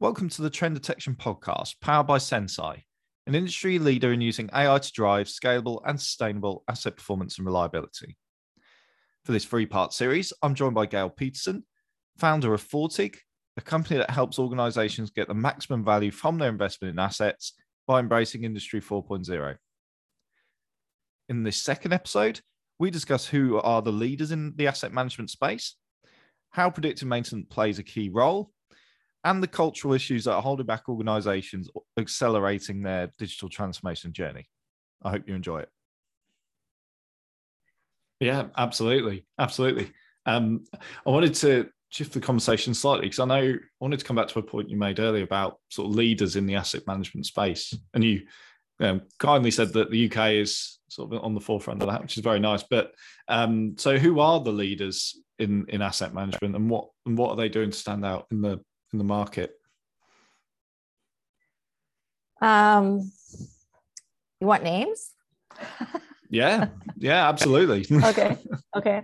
Welcome to the Trend Detection Podcast, powered by Senseye, an industry leader in using AI to drive scalable and sustainable asset performance and reliability. For this three part series, I'm joined by Gail Peterson, founder of Fortig, a company that helps organizations get the maximum value from their investment in assets by embracing Industry 4.0. In this second episode, we discuss who are the leaders in the asset management space, how predictive maintenance plays a key role, and the cultural issues that are holding back organizations accelerating their digital transformation journey. I hope you enjoy it. Yeah, absolutely. Absolutely. Um, I wanted to shift the conversation slightly because I know I wanted to come back to a point you made earlier about sort of leaders in the asset management space. And you um, kindly said that the UK is sort of on the forefront of that, which is very nice. But um, so who are the leaders in, in asset management and what and what are they doing to stand out in the in the market? Um, you want names? yeah, yeah, absolutely. okay, okay.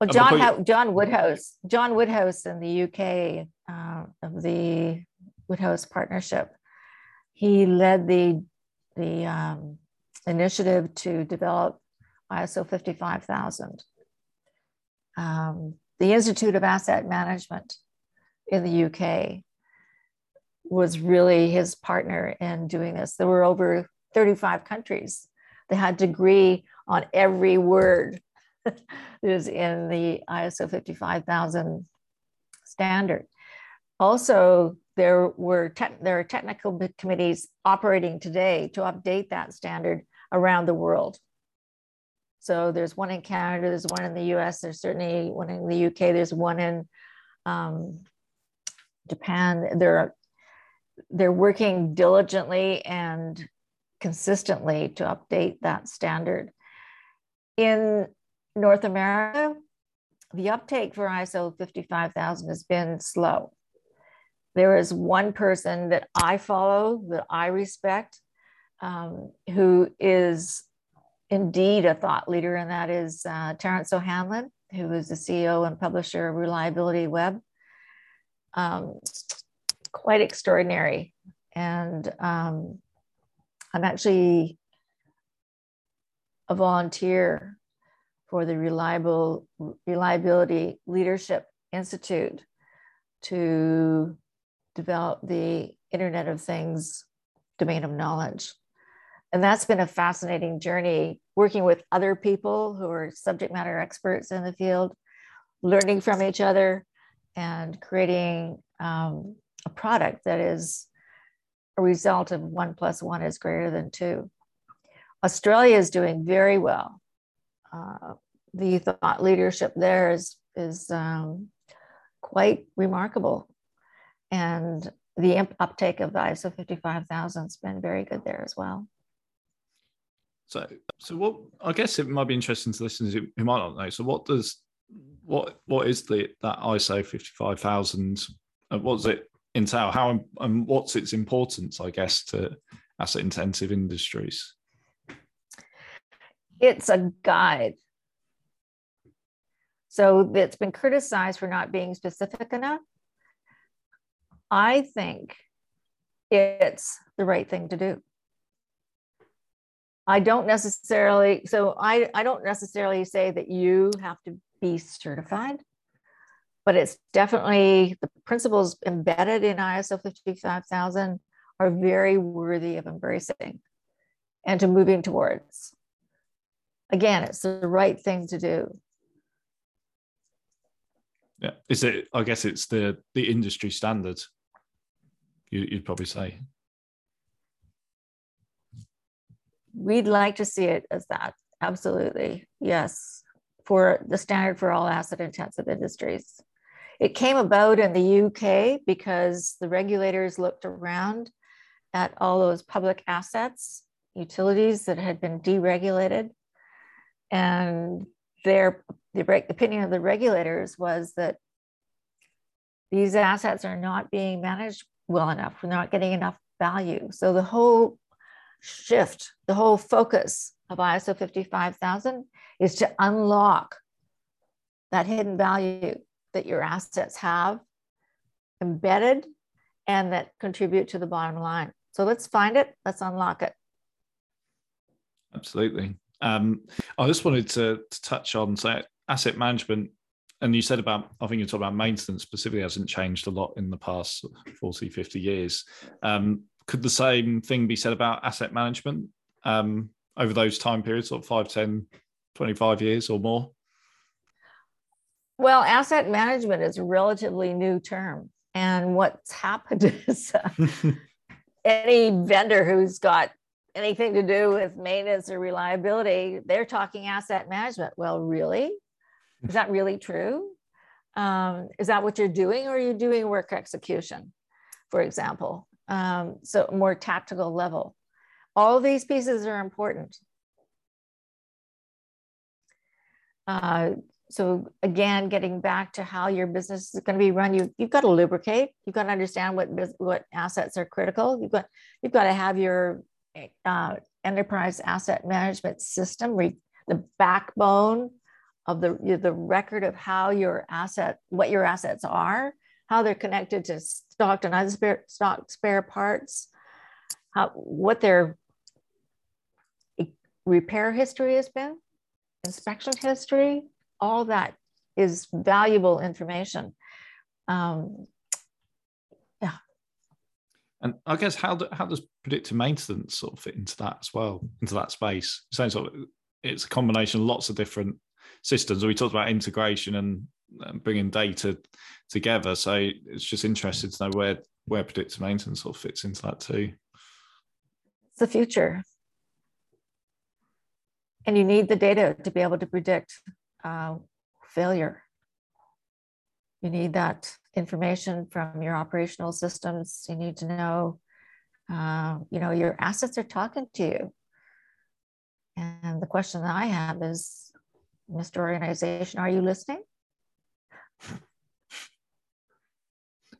Well, John John Woodhouse, John Woodhouse in the UK uh, of the Woodhouse Partnership, he led the the um, initiative to develop ISO 55000. Um, the Institute of Asset Management in the UK was really his partner in doing this. There were over 35 countries that had to agree on every word that is in the ISO 55000 standard. Also, there were te- there are technical committees operating today to update that standard around the world. So there's one in Canada, there's one in the US, there's certainly one in the UK, there's one in um, Japan, they're they're working diligently and consistently to update that standard. In North America, the uptake for ISO 55000 has been slow. There is one person that I follow, that I respect, um, who is indeed a thought leader, and that is uh, Terrence O'Hanlon, who is the CEO and publisher of Reliability Web um, quite extraordinary. And um, I'm actually a volunteer for the Reliable Reliability Leadership Institute to develop the Internet of Things domain of knowledge. And that's been a fascinating journey working with other people who are subject matter experts in the field, learning from each other, and creating um, a product that is a result of one plus one is greater than two. Australia is doing very well. Uh, the thought leadership there is, is um, quite remarkable. And the uptake of the ISO 55000 has been very good there as well. So, so what I guess it might be interesting to listeners who, who might not know. So, what does what what is the that ISO fifty five thousand? Uh, what does it entail? How and what's its importance, I guess, to asset intensive industries? It's a guide. So it's been criticized for not being specific enough. I think it's the right thing to do. I don't necessarily, so I, I don't necessarily say that you have to be certified, but it's definitely the principles embedded in ISO 55000 are very worthy of embracing and to moving towards. Again, it's the right thing to do. Yeah, is it? I guess it's the the industry standard. You, you'd probably say. We'd like to see it as that. Absolutely, yes for the standard for all asset intensive industries. It came about in the UK because the regulators looked around at all those public assets, utilities that had been deregulated. And their the opinion of the regulators was that these assets are not being managed well enough. We're not getting enough value. So the whole shift, the whole focus of ISO 55000 is to unlock that hidden value that your assets have embedded and that contribute to the bottom line. So let's find it, let's unlock it. Absolutely. Um, I just wanted to, to touch on so asset management and you said about i think you talked about maintenance specifically hasn't changed a lot in the past 40 50 years um, could the same thing be said about asset management um, over those time periods of 5 10 25 years or more well asset management is a relatively new term and what's happened is uh, any vendor who's got anything to do with maintenance or reliability, they're talking asset management. Well, really? Is that really true? Um, is that what you're doing, or are you doing work execution, for example? Um, so, more tactical level. All these pieces are important. Uh, so again, getting back to how your business is going to be run, you you've got to lubricate. You've got to understand what what assets are critical. You've got you've got to have your uh, enterprise asset management system, the backbone of the the record of how your asset, what your assets are, how they're connected to stocked and other stock spare parts, how what their repair history has been, inspection history, all that is valuable information. Um, yeah. And I guess how do, how does predictive maintenance sort of fit into that as well, into that space? So sort of, it's a combination of lots of different systems. We talked about integration and, and bringing data together. So it's just interesting to know where where predictive maintenance sort of fits into that too. It's the future. And you need the data to be able to predict uh, failure. You need that information from your operational systems. You need to know, uh, you know, your assets are talking to you. And the question that I have is, Mr. Organization, are you listening?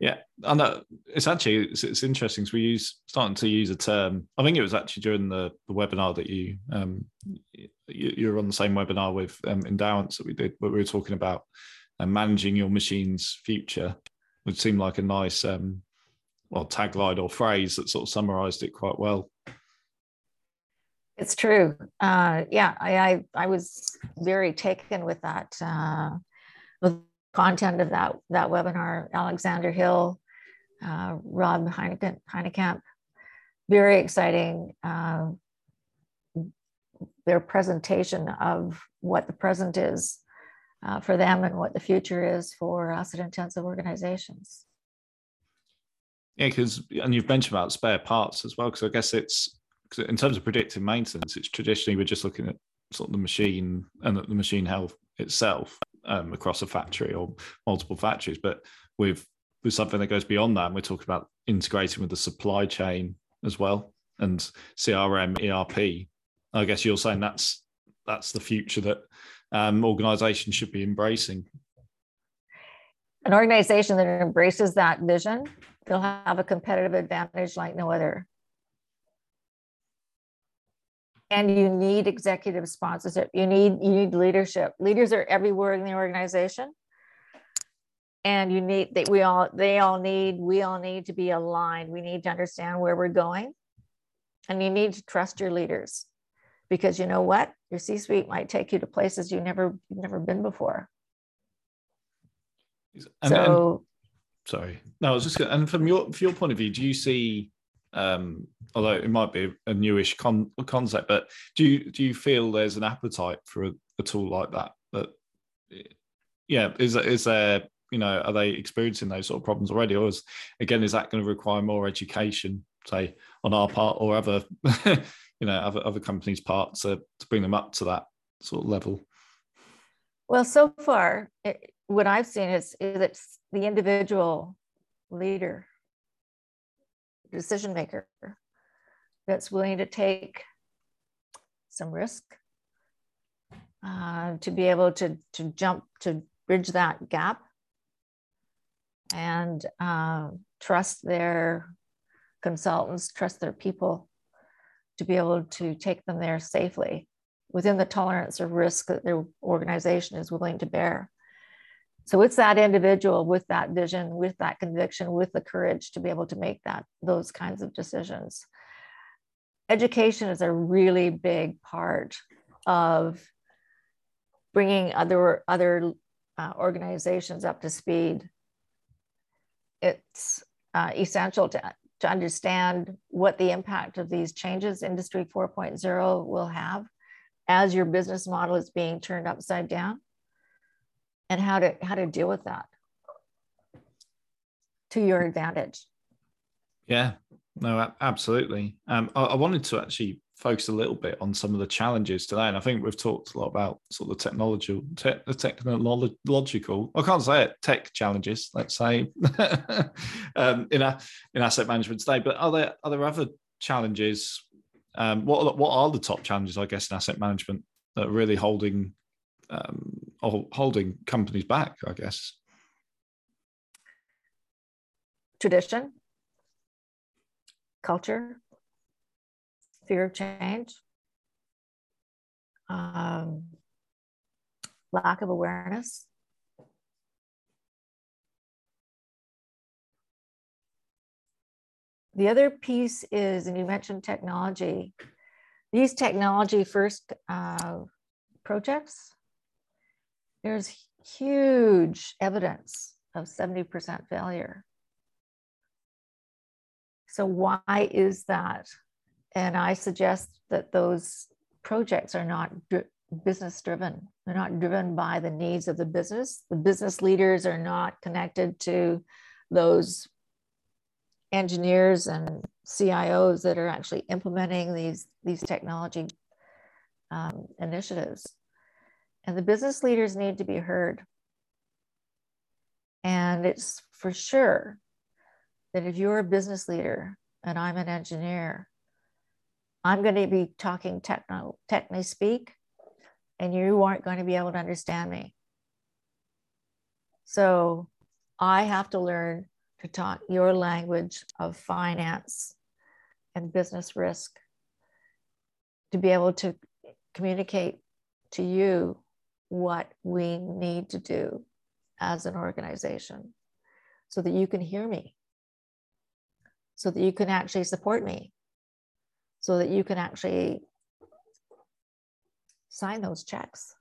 Yeah, and that it's actually it's, it's interesting. We use starting to use a term. I think it was actually during the, the webinar that you um you, were on the same webinar with um, endurance that we did, where we were talking about uh, managing your machine's future. Would seem like a nice um well tagline or phrase that sort of summarized it quite well. It's true. Uh, yeah, I, I, I was very taken with that. Uh, with content of that, that webinar, Alexander Hill, uh, Rob Heineken, Heinekamp, very exciting. Uh, their presentation of what the present is uh, for them and what the future is for asset intensive organizations. Yeah, because and you've mentioned about spare parts as well, because I guess it's in terms of predictive maintenance, it's traditionally we're just looking at sort of the machine and the machine health itself um, across a factory or multiple factories. But with with something that goes beyond that, and we're talking about integrating with the supply chain as well and CRM, ERP. I guess you're saying that's that's the future that um, organizations should be embracing. An organization that embraces that vision, they'll have a competitive advantage like no other. And you need executive sponsorship. You need you need leadership. Leaders are everywhere in the organization. And you need that we all they all need we all need to be aligned. We need to understand where we're going. And you need to trust your leaders because you know what your c suite might take you to places you never you've never been before and, so and, sorry no i was just gonna, and from your from your point of view do you see um, although it might be a newish con- concept. But do you do you feel there's an appetite for a, a tool like that? That yeah, is is there you know are they experiencing those sort of problems already, or is again is that going to require more education, say on our part or other you know other other companies' part to to bring them up to that sort of level? Well, so far, it, what I've seen is, is it's the individual leader decision maker that's willing to take some risk uh, to be able to, to jump to bridge that gap and uh, trust their consultants, trust their people to be able to take them there safely within the tolerance of risk that their organization is willing to bear. So it's that individual with that vision, with that conviction, with the courage to be able to make that those kinds of decisions. Education is a really big part of bringing other other uh, organizations up to speed. It's uh, essential to, to understand what the impact of these changes, Industry 4.0, will have as your business model is being turned upside down and how to how to deal with that to your advantage. Yeah. No absolutely. Um, I, I, wanted to actually focus a little bit on some of the challenges today. And i think we've talked a lot about sort of the technological te- the technological i can't say it tech challenges let's say um, in a in asset management today. But are there are there other challenges? Um, what what are the top challenges i guess in asset management that are really holding um, holding companies back, I guess. Tradition, culture, fear of change, um, lack of awareness. The other piece is, and you mentioned technology, these technology first uh, projects there's huge evidence of 70% failure. So, why is that? And I suggest that those projects are not business driven. They're not driven by the needs of the business. The business leaders are not connected to those engineers and CIOs that are actually implementing these, these technology um, initiatives. And the business leaders need to be heard. And it's for sure that if you're a business leader and I'm an engineer, I'm going to be talking techno, techni speak, and you aren't going to be able to understand me. So I have to learn to talk your language of finance and business risk to be able to communicate to you what we need to do as an organization so that you can hear me, so that you can actually support me, so that you can actually sign those checks.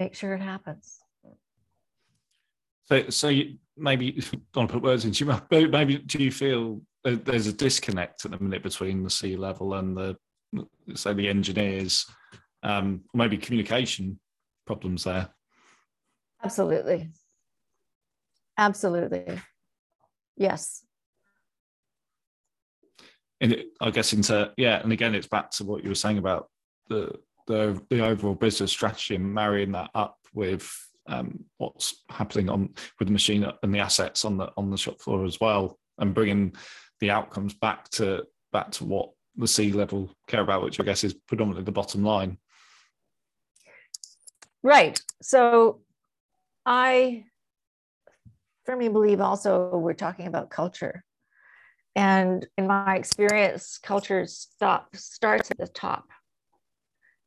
Make sure it happens. So, so you, maybe don't want to put words into your mouth, but maybe do you feel there's a disconnect at the minute between the C level and the say the engineers um, maybe communication problems there. Absolutely. Absolutely. Yes. And it, I guess into yeah, and again, it's back to what you were saying about the the the overall business strategy and marrying that up with um, what's happening on with the machine and the assets on the on the shop floor as well, and bringing the outcomes back to back to what the C level care about, which I guess is predominantly the bottom line. Right. So I firmly believe also we're talking about culture. And in my experience, culture stop, starts at the top.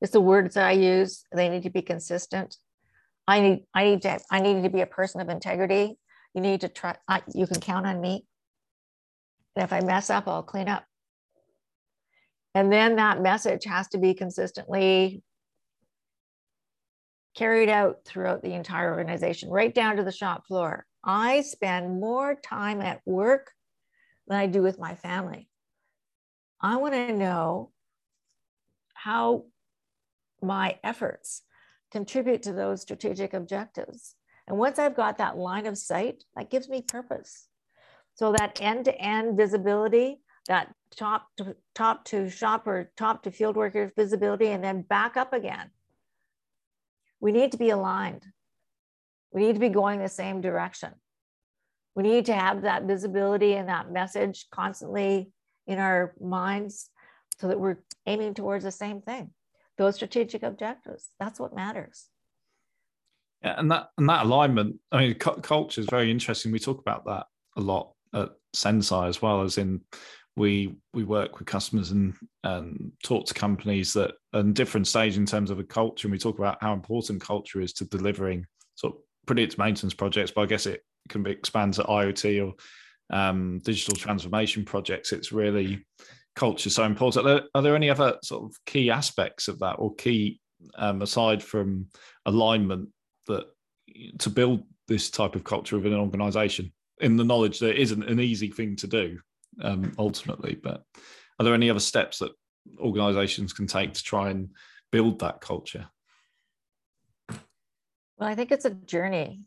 It's the words that I use. They need to be consistent. I need, I need to, I need to be a person of integrity. You need to try, I, you can count on me. And if I mess up, I'll clean up. And then that message has to be consistently carried out throughout the entire organization, right down to the shop floor. I spend more time at work than I do with my family. I want to know how my efforts contribute to those strategic objectives. And once I've got that line of sight, that gives me purpose. So that end-to-end visibility, that top to top to shop or top to field worker visibility, and then back up again we need to be aligned. We need to be going the same direction. We need to have that visibility and that message constantly in our minds so that we're aiming towards the same thing. Those strategic objectives. That's what matters. Yeah, and that and that alignment. I mean, culture is very interesting. We talk about that a lot at Senseye as well as in we we work with customers and and talk to companies that are in different stage in terms of a culture and we talk about how important culture is to delivering sort of predictive maintenance projects, but I guess it can be expanded to IoT or um, digital transformation projects. It's really culture so important. Are there, are there, any other sort of key aspects of that, or key um, aside from alignment that to build this type of culture within an organization in the knowledge that it isn't an easy thing to do um, ultimately but are there any other steps that organizations can take to try and build that culture well i think it's a journey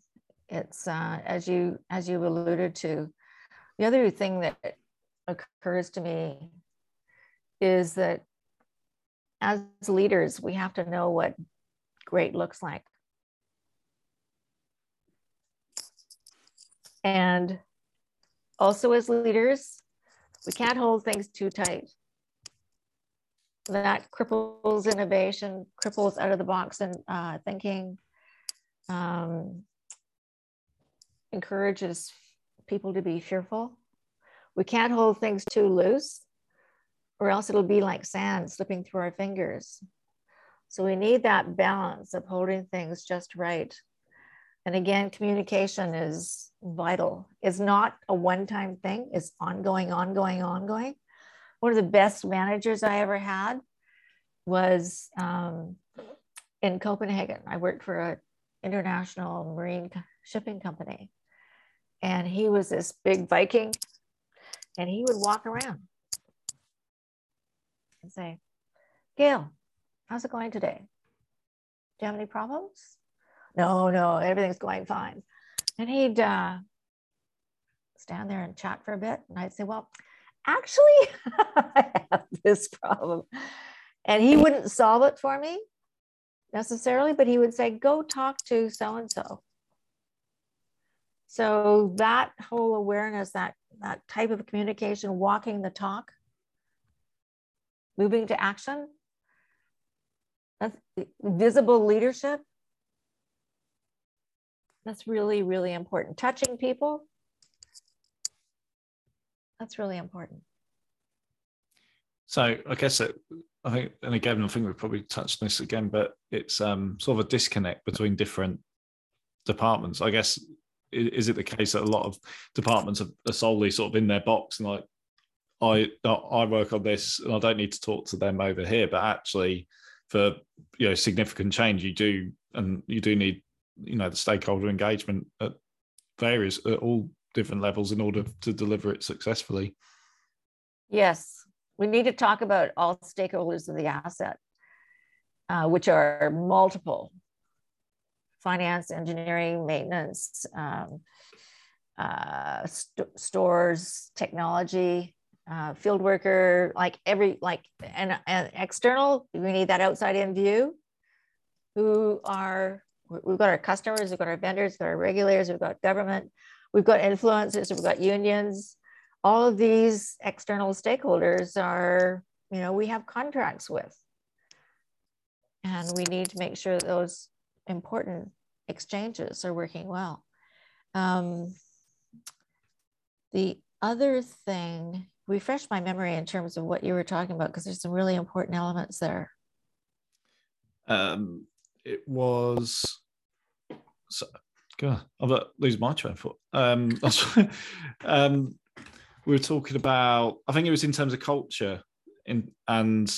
it's uh, as you as you alluded to the other thing that occurs to me is that as leaders we have to know what great looks like And also, as leaders, we can't hold things too tight. That cripples innovation, cripples out of the box and uh, thinking, um, encourages people to be fearful. We can't hold things too loose, or else it'll be like sand slipping through our fingers. So we need that balance of holding things just right and again, communication is vital. It's not a one time thing, it's ongoing, ongoing, ongoing. One of the best managers I ever had was um, in Copenhagen. I worked for an international marine shipping company. And he was this big Viking, and he would walk around and say, Gail, how's it going today? Do you have any problems? no, no, everything's going fine. And he'd uh, stand there and chat for a bit. And I'd say, well, actually, I have this problem. And he wouldn't solve it for me necessarily, but he would say, go talk to so and so. So that whole awareness, that that type of communication, walking the talk, moving to action, that's visible leadership that's really, really important. Touching people, that's really important. So I guess it, I think, and again, I think we've probably touched this again, but it's um, sort of a disconnect between different departments. I guess is it the case that a lot of departments are solely sort of in their box and like I I work on this and I don't need to talk to them over here, but actually for you know significant change you do and you do need you know the stakeholder engagement at various at all different levels in order to deliver it successfully. Yes. We need to talk about all stakeholders of the asset uh, which are multiple finance engineering maintenance um, uh, st- stores technology uh, field worker like every like and, and external we need that outside in view who are we've got our customers, we've got our vendors, we've got our regulators, we've got government, we've got influencers, we've got unions. All of these external stakeholders are, you know, we have contracts with. And we need to make sure those important exchanges are working well. Um, the other thing, refresh my memory in terms of what you were talking about, because there's some really important elements there. Um, it was so, God, I'm losing my train of thought. Um, um, we were talking about. I think it was in terms of culture, in and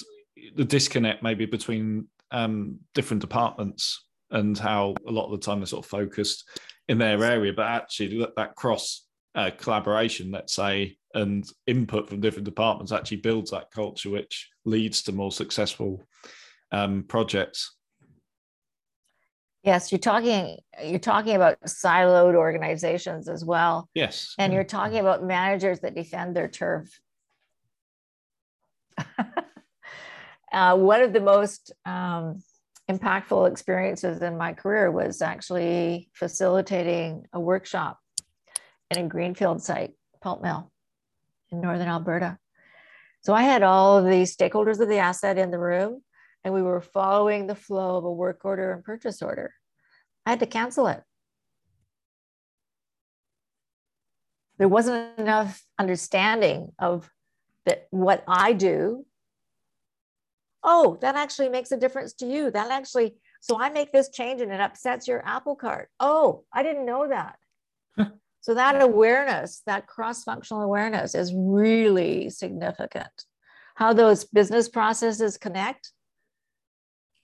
the disconnect maybe between um, different departments and how a lot of the time they're sort of focused in their area, but actually that, that cross uh, collaboration, let's say, and input from different departments actually builds that culture, which leads to more successful um, projects. Yes, you're talking you're talking about siloed organizations as well. Yes. And you're talking about managers that defend their turf. uh, one of the most um, impactful experiences in my career was actually facilitating a workshop in a greenfield site, pulp mill in northern Alberta. So I had all of the stakeholders of the asset in the room and we were following the flow of a work order and purchase order. I had to cancel it. There wasn't enough understanding of that what I do. Oh, that actually makes a difference to you. That actually, So I make this change and it upsets your Apple cart. Oh, I didn't know that. so that awareness, that cross-functional awareness is really significant. How those business processes connect.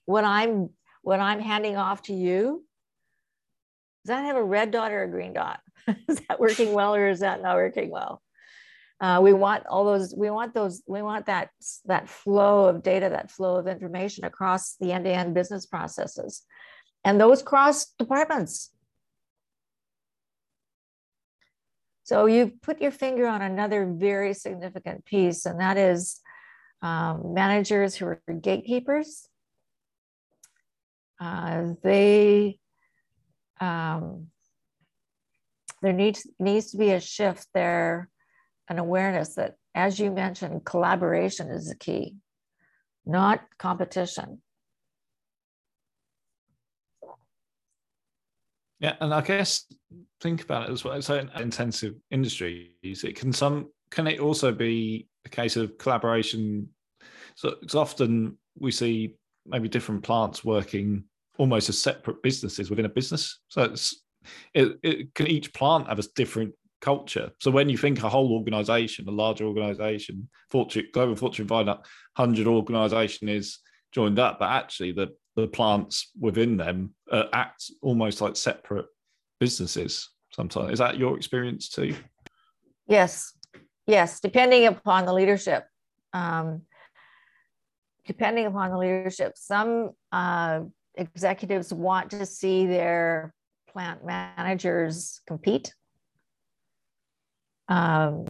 When I'm when I'm handing off to you, does that have a red dot or a green dot? is that working well or is that not working well? Uh, we want all those, we want those, we want that, that flow of data, that flow of information across the end-to-end business processes. And those cross departments. So you've put your finger on another very significant piece, and that is um, managers who are gatekeepers. Uh, they um, there needs needs to be a shift there an awareness that, as you mentioned, collaboration is the key, not competition. Yeah, and I guess think about it as well. So intensive industries, it can some can it also be a case of collaboration? So it's often we see maybe different plants working almost as separate businesses within a business. So it's it, it can each plant have a different culture. So when you think a whole organization, a larger organization, Fortune, Global Fortune 500 organization is joined up, but actually the, the plants within them uh, act almost like separate businesses sometimes. Is that your experience too? Yes. Yes. Depending upon the leadership. Um, depending upon the leadership, some uh, executives want to see their plant managers compete um,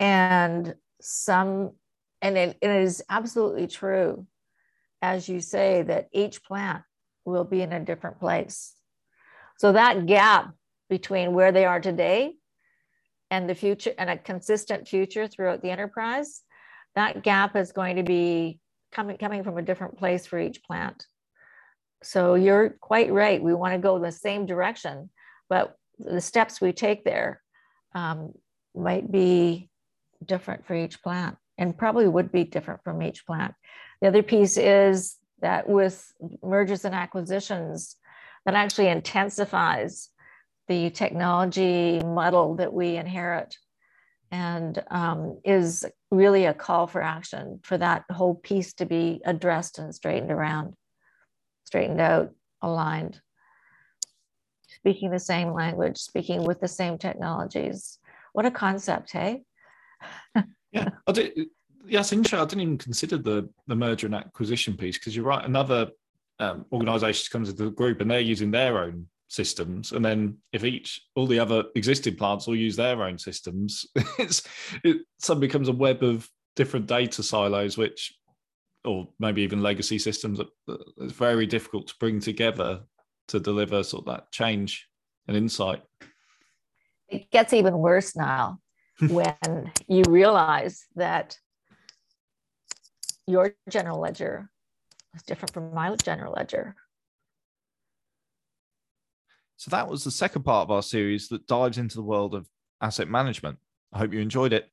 and some, and it, it is absolutely true, as you say, that each plant will be in a different place. So that gap between where they are today and the future and a consistent future throughout the enterprise, that gap is going to be coming, coming from a different place for each plant. So you're quite right. We want to go the same direction, but the steps we take there um, might be different for each plant and probably would be different from each plant. The other piece is that with mergers and acquisitions, that actually intensifies the technology muddle that we inherit and um, is really a call for action for that whole piece to be addressed and straightened around, straightened out, aligned speaking the same language, speaking with the same technologies. What a concept, hey? yeah, I did. Yes, interesting. I didn't even consider the the merger and acquisition piece because you're right. Another um, organisation comes into the group and they're using their own systems, and then if each all the other existing plants all use their own systems, it's it suddenly becomes a web of different data silos, which or maybe even legacy systems it's very difficult to bring together to deliver sort of that change and insight. It gets even worse now when you realize that your general ledger is different from my general ledger. So that was the second part of our series that dives into the world of asset management. I hope you enjoyed it.